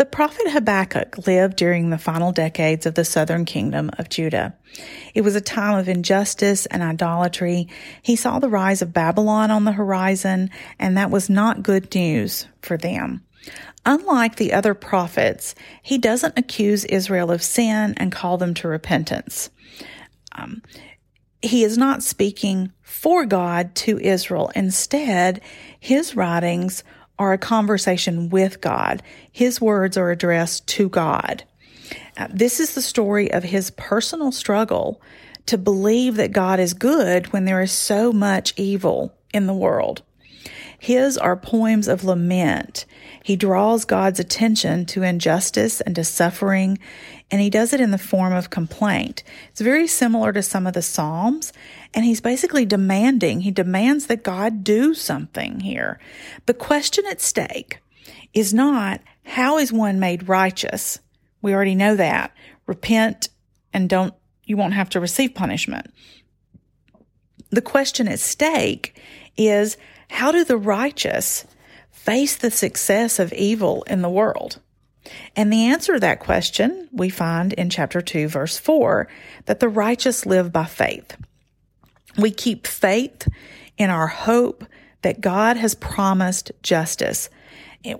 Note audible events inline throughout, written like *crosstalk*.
The prophet Habakkuk lived during the final decades of the southern kingdom of Judah. It was a time of injustice and idolatry. He saw the rise of Babylon on the horizon, and that was not good news for them. Unlike the other prophets, he doesn't accuse Israel of sin and call them to repentance. Um, he is not speaking for God to Israel. Instead, his writings are a conversation with God. His words are addressed to God. Uh, this is the story of his personal struggle to believe that God is good when there is so much evil in the world. His are poems of lament. He draws God's attention to injustice and to suffering, and he does it in the form of complaint. It's very similar to some of the Psalms, and he's basically demanding, he demands that God do something here. The question at stake is not how is one made righteous? We already know that. Repent and don't, you won't have to receive punishment. The question at stake is how do the righteous face the success of evil in the world? And the answer to that question we find in chapter 2, verse 4 that the righteous live by faith. We keep faith in our hope that God has promised justice.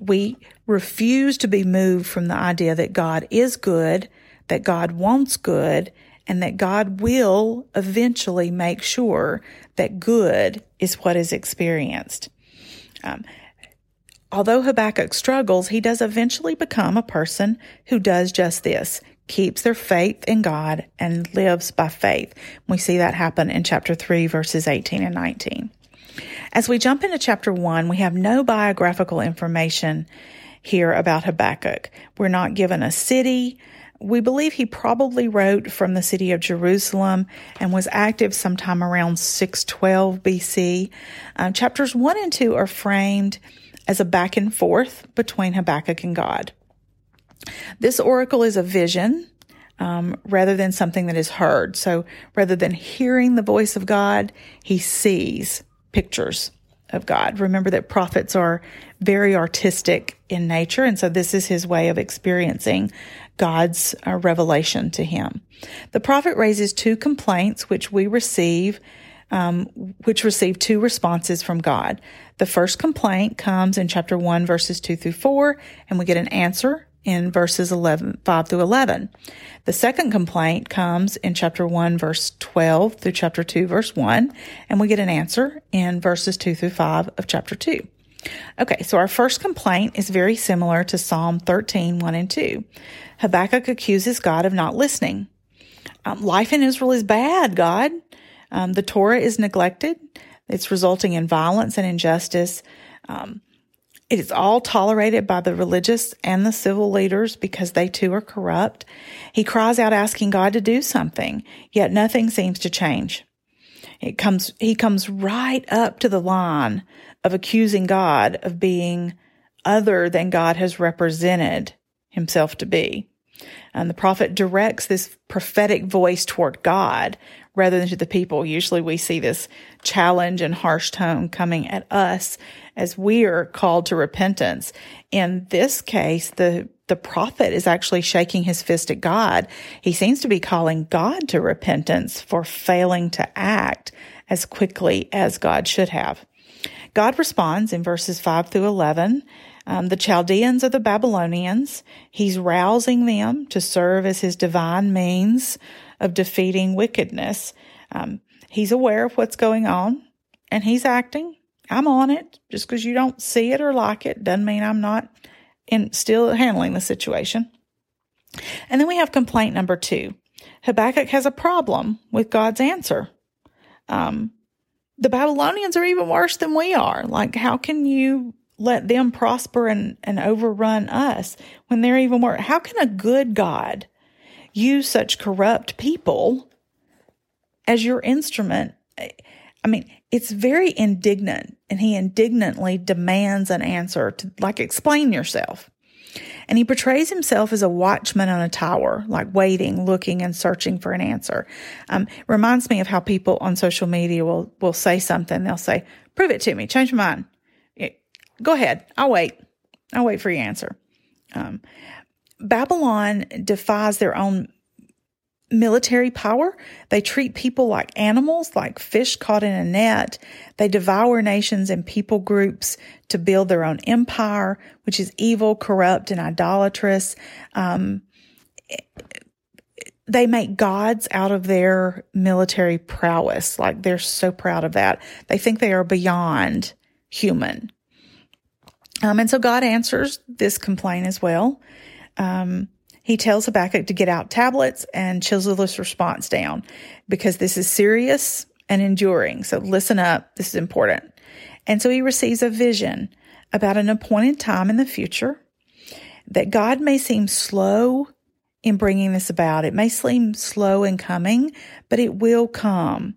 We refuse to be moved from the idea that God is good, that God wants good, and that God will eventually make sure that good is what is experienced. Um, although Habakkuk struggles, he does eventually become a person who does just this keeps their faith in God and lives by faith. We see that happen in chapter 3, verses 18 and 19. As we jump into chapter 1, we have no biographical information here about Habakkuk. We're not given a city, we believe he probably wrote from the city of Jerusalem and was active sometime around 612 BC. Uh, chapters 1 and 2 are framed as a back and forth between Habakkuk and God. This oracle is a vision um, rather than something that is heard. So rather than hearing the voice of God, he sees pictures of God. Remember that prophets are very artistic in nature, and so this is his way of experiencing God's uh, revelation to him. The prophet raises two complaints, which we receive, um, which receive two responses from God. The first complaint comes in chapter 1, verses 2 through 4, and we get an answer in verses 11, 5 through 11. The second complaint comes in chapter 1, verse 12 through chapter 2, verse 1, and we get an answer in verses 2 through 5 of chapter 2. Okay, so our first complaint is very similar to Psalm 13, 1 and 2. Habakkuk accuses God of not listening. Um, life in Israel is bad, God. Um, the Torah is neglected. It's resulting in violence and injustice. Um, it is all tolerated by the religious and the civil leaders because they too are corrupt. He cries out asking God to do something, yet nothing seems to change. It comes, he comes right up to the line of accusing God of being other than God has represented himself to be. And the prophet directs this prophetic voice toward God rather than to the people. Usually we see this challenge and harsh tone coming at us as we are called to repentance. In this case, the the prophet is actually shaking his fist at God. He seems to be calling God to repentance for failing to act as quickly as God should have. God responds in verses 5 through 11 um, the Chaldeans are the Babylonians. He's rousing them to serve as his divine means of defeating wickedness. Um, he's aware of what's going on and he's acting. I'm on it. Just because you don't see it or like it doesn't mean I'm not in still handling the situation. And then we have complaint number two. Habakkuk has a problem with God's answer. Um, the Babylonians are even worse than we are. Like, how can you let them prosper and, and overrun us when they're even worse? How can a good God use such corrupt people as your instrument? I mean, it's very indignant and he indignantly demands an answer to like explain yourself. And he portrays himself as a watchman on a tower, like waiting, looking, and searching for an answer. Um, reminds me of how people on social media will will say something. They'll say, "Prove it to me. Change my mind. Go ahead. I'll wait. I'll wait for your answer." Um, Babylon defies their own military power. They treat people like animals, like fish caught in a net. They devour nations and people groups to build their own empire, which is evil, corrupt, and idolatrous. Um, they make gods out of their military prowess. Like they're so proud of that. They think they are beyond human. Um, and so God answers this complaint as well. Um, he tells Habakkuk to get out tablets and chisel this response down because this is serious and enduring. So listen up. This is important. And so he receives a vision about an appointed time in the future that God may seem slow in bringing this about. It may seem slow in coming, but it will come.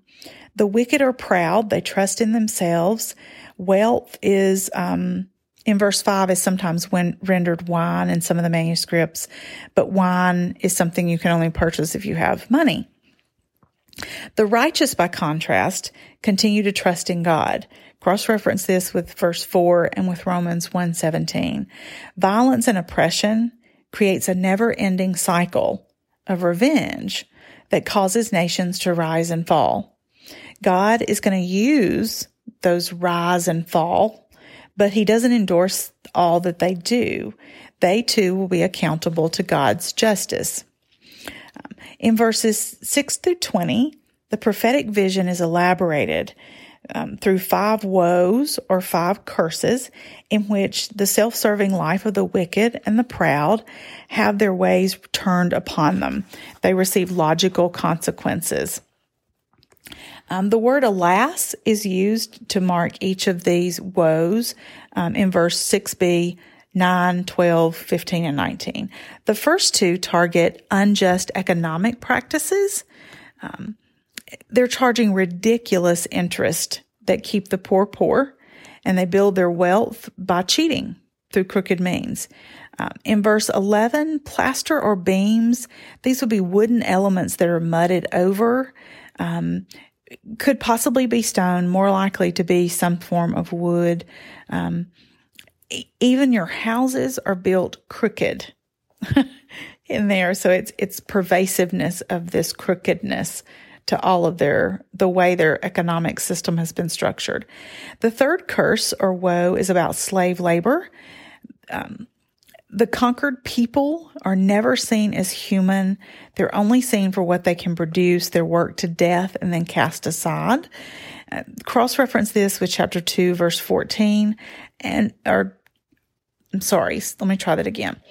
The wicked are proud. They trust in themselves. Wealth is, um, in verse 5 is sometimes when rendered wine in some of the manuscripts, but wine is something you can only purchase if you have money. The righteous, by contrast, continue to trust in God. Cross-reference this with verse 4 and with Romans 1:17. Violence and oppression creates a never-ending cycle of revenge that causes nations to rise and fall. God is going to use those rise and fall but he doesn't endorse all that they do. They too will be accountable to God's justice. Um, in verses 6 through 20, the prophetic vision is elaborated um, through five woes or five curses in which the self serving life of the wicked and the proud have their ways turned upon them. They receive logical consequences. Um, the word alas is used to mark each of these woes um, in verse 6b, 9, 12, 15, and 19. The first two target unjust economic practices. Um, they're charging ridiculous interest that keep the poor poor, and they build their wealth by cheating through crooked means. Um, in verse 11, plaster or beams, these would be wooden elements that are mudded over. Um, could possibly be stone, more likely to be some form of wood. Um, even your houses are built crooked *laughs* in there, so it's it's pervasiveness of this crookedness to all of their the way their economic system has been structured. The third curse or woe is about slave labor. Um, the conquered people are never seen as human. They're only seen for what they can produce. They're worked to death and then cast aside. Uh, Cross reference this with chapter 2, verse 14, and, or, I'm sorry, let me try that again.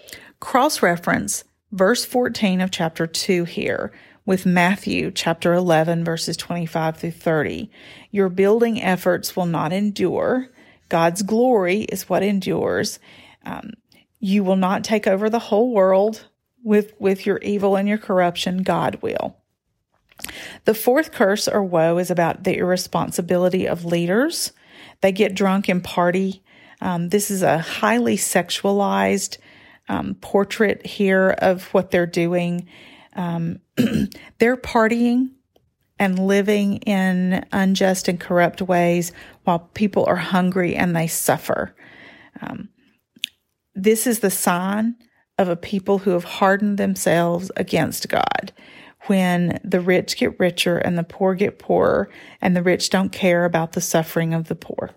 Cross reference verse 14 of chapter 2 here with Matthew chapter 11, verses 25 through 30. Your building efforts will not endure. God's glory is what endures. Um, you will not take over the whole world with, with your evil and your corruption. God will. The fourth curse or woe is about the irresponsibility of leaders. They get drunk and party. Um, this is a highly sexualized um, portrait here of what they're doing. Um, *clears throat* they're partying and living in unjust and corrupt ways while people are hungry and they suffer. Um, this is the sign of a people who have hardened themselves against God. When the rich get richer and the poor get poorer, and the rich don't care about the suffering of the poor.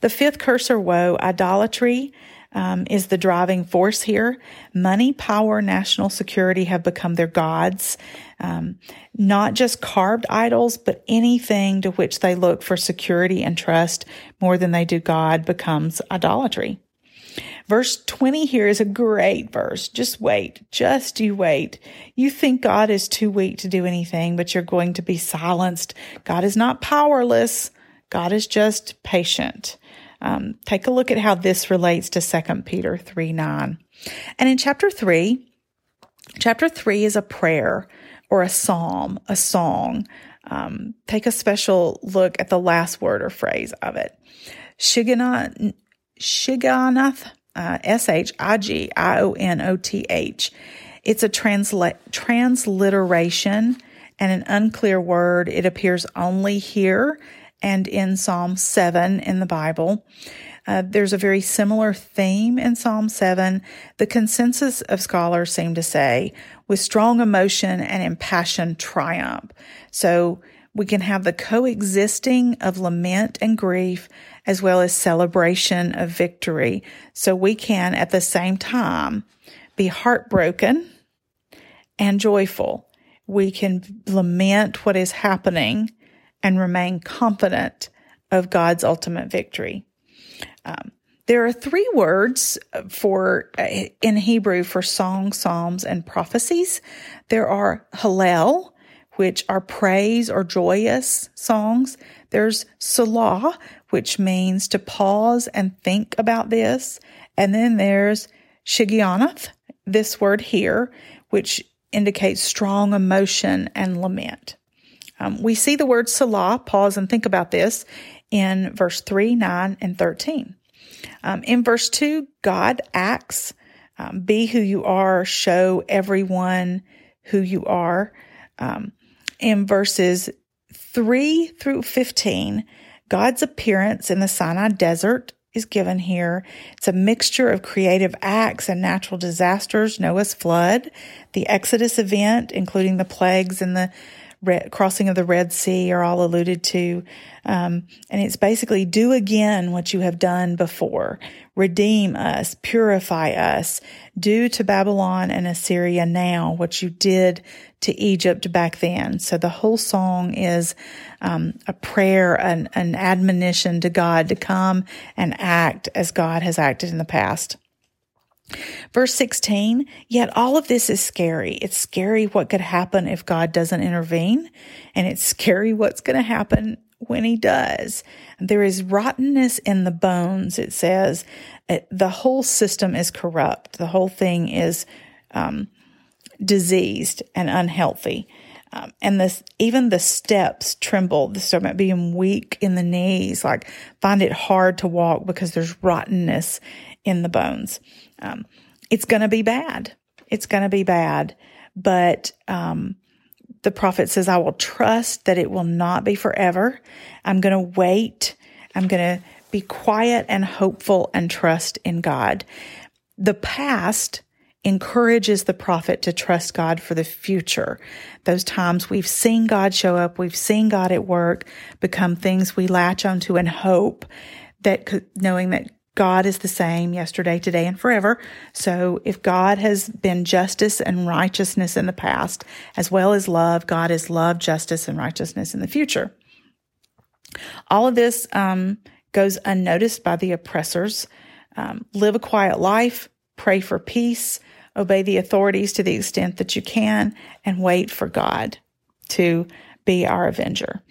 The fifth curse or woe, idolatry, um, is the driving force here. Money, power, national security have become their gods. Um, not just carved idols, but anything to which they look for security and trust more than they do God becomes idolatry. Verse 20 here is a great verse. Just wait. Just you wait. You think God is too weak to do anything, but you're going to be silenced. God is not powerless. God is just patient. Um, take a look at how this relates to 2 Peter 3 9. And in chapter 3, chapter 3 is a prayer or a psalm, a song. Um, take a special look at the last word or phrase of it. Shigionoth, uh, S H I G I O N O T H. It's a transla- transliteration and an unclear word. It appears only here and in Psalm 7 in the Bible. Uh, there's a very similar theme in Psalm 7. The consensus of scholars seem to say with strong emotion and impassioned triumph. So we can have the coexisting of lament and grief as well as celebration of victory. So we can at the same time be heartbroken and joyful. We can lament what is happening and remain confident of God's ultimate victory. Um, there are three words for uh, in Hebrew for song, psalms, and prophecies. There are Hallel, which are praise or joyous songs. There's Selah, which means to pause and think about this. And then there's Shigionoth, this word here, which indicates strong emotion and lament. Um, we see the word Selah, pause and think about this, in verse 3, 9, and 13. Um, in verse 2, God acts, um, be who you are, show everyone who you are. Um, in verses 3 through 15, God's appearance in the Sinai desert is given here. It's a mixture of creative acts and natural disasters, Noah's flood, the Exodus event, including the plagues and the Red, crossing of the Red Sea are all alluded to. Um, and it's basically do again what you have done before. Redeem us, purify us, do to Babylon and Assyria now what you did to Egypt back then. So the whole song is um, a prayer, an, an admonition to God to come and act as God has acted in the past. Verse 16, yet all of this is scary. It's scary what could happen if God doesn't intervene, and it's scary what's going to happen when he does. There is rottenness in the bones, it says. The whole system is corrupt. The whole thing is um, diseased and unhealthy. Um, and this, even the steps tremble. The about being weak in the knees, like find it hard to walk because there's rottenness in the bones. Um, it's going to be bad. It's going to be bad. But um, the prophet says, I will trust that it will not be forever. I'm going to wait. I'm going to be quiet and hopeful and trust in God. The past encourages the prophet to trust God for the future. Those times we've seen God show up, we've seen God at work become things we latch onto and hope that knowing that God is the same yesterday, today, and forever. So if God has been justice and righteousness in the past, as well as love, God is love, justice, and righteousness in the future. All of this um, goes unnoticed by the oppressors. Um, live a quiet life, pray for peace, obey the authorities to the extent that you can, and wait for God to be our avenger.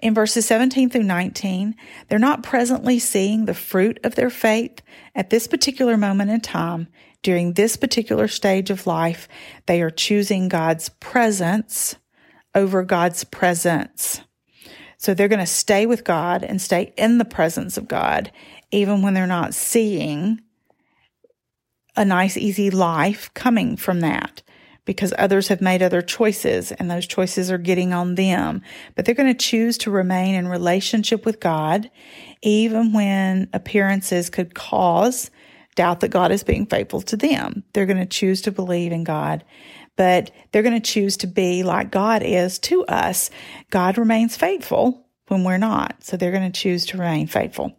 In verses 17 through 19, they're not presently seeing the fruit of their faith at this particular moment in time. During this particular stage of life, they are choosing God's presence over God's presents. So they're going to stay with God and stay in the presence of God, even when they're not seeing a nice, easy life coming from that because others have made other choices and those choices are getting on them. But they're going to choose to remain in relationship with God, even when appearances could cause doubt that God is being faithful to them. They're going to choose to believe in God, but they're going to choose to be like God is to us. God remains faithful when we're not. So they're going to choose to remain faithful.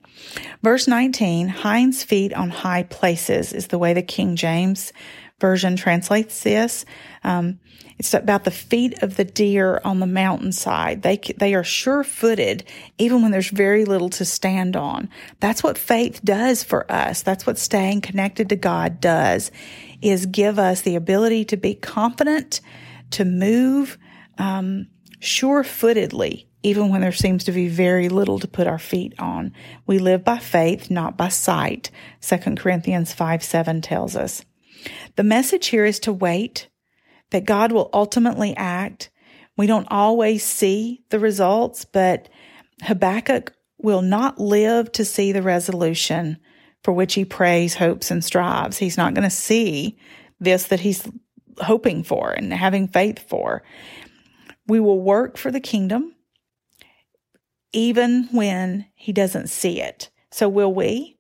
Verse 19, hinds feet on high places is the way the King James version translates this. Um, it's about the feet of the deer on the mountainside. They they are sure-footed even when there's very little to stand on. That's what faith does for us. That's what staying connected to God does. Is give us the ability to be confident, to move um, sure-footedly even when there seems to be very little to put our feet on. We live by faith, not by sight. 2 Corinthians 5 7 tells us. The message here is to wait, that God will ultimately act. We don't always see the results, but Habakkuk will not live to see the resolution for which he prays, hopes, and strives. He's not going to see this that he's hoping for and having faith for. We will work for the kingdom even when he doesn't see it. So will we?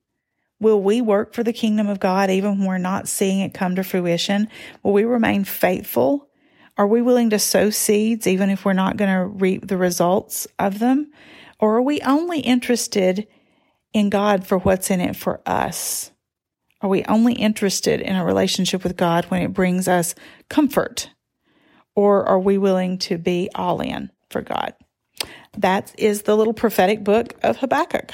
Will we work for the kingdom of God even when we're not seeing it come to fruition? Will we remain faithful? Are we willing to sow seeds even if we're not going to reap the results of them? Or are we only interested in God for what's in it for us? Are we only interested in a relationship with God when it brings us comfort? Or are we willing to be all in for God? That is the little prophetic book of Habakkuk.